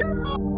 Thank you.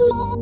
you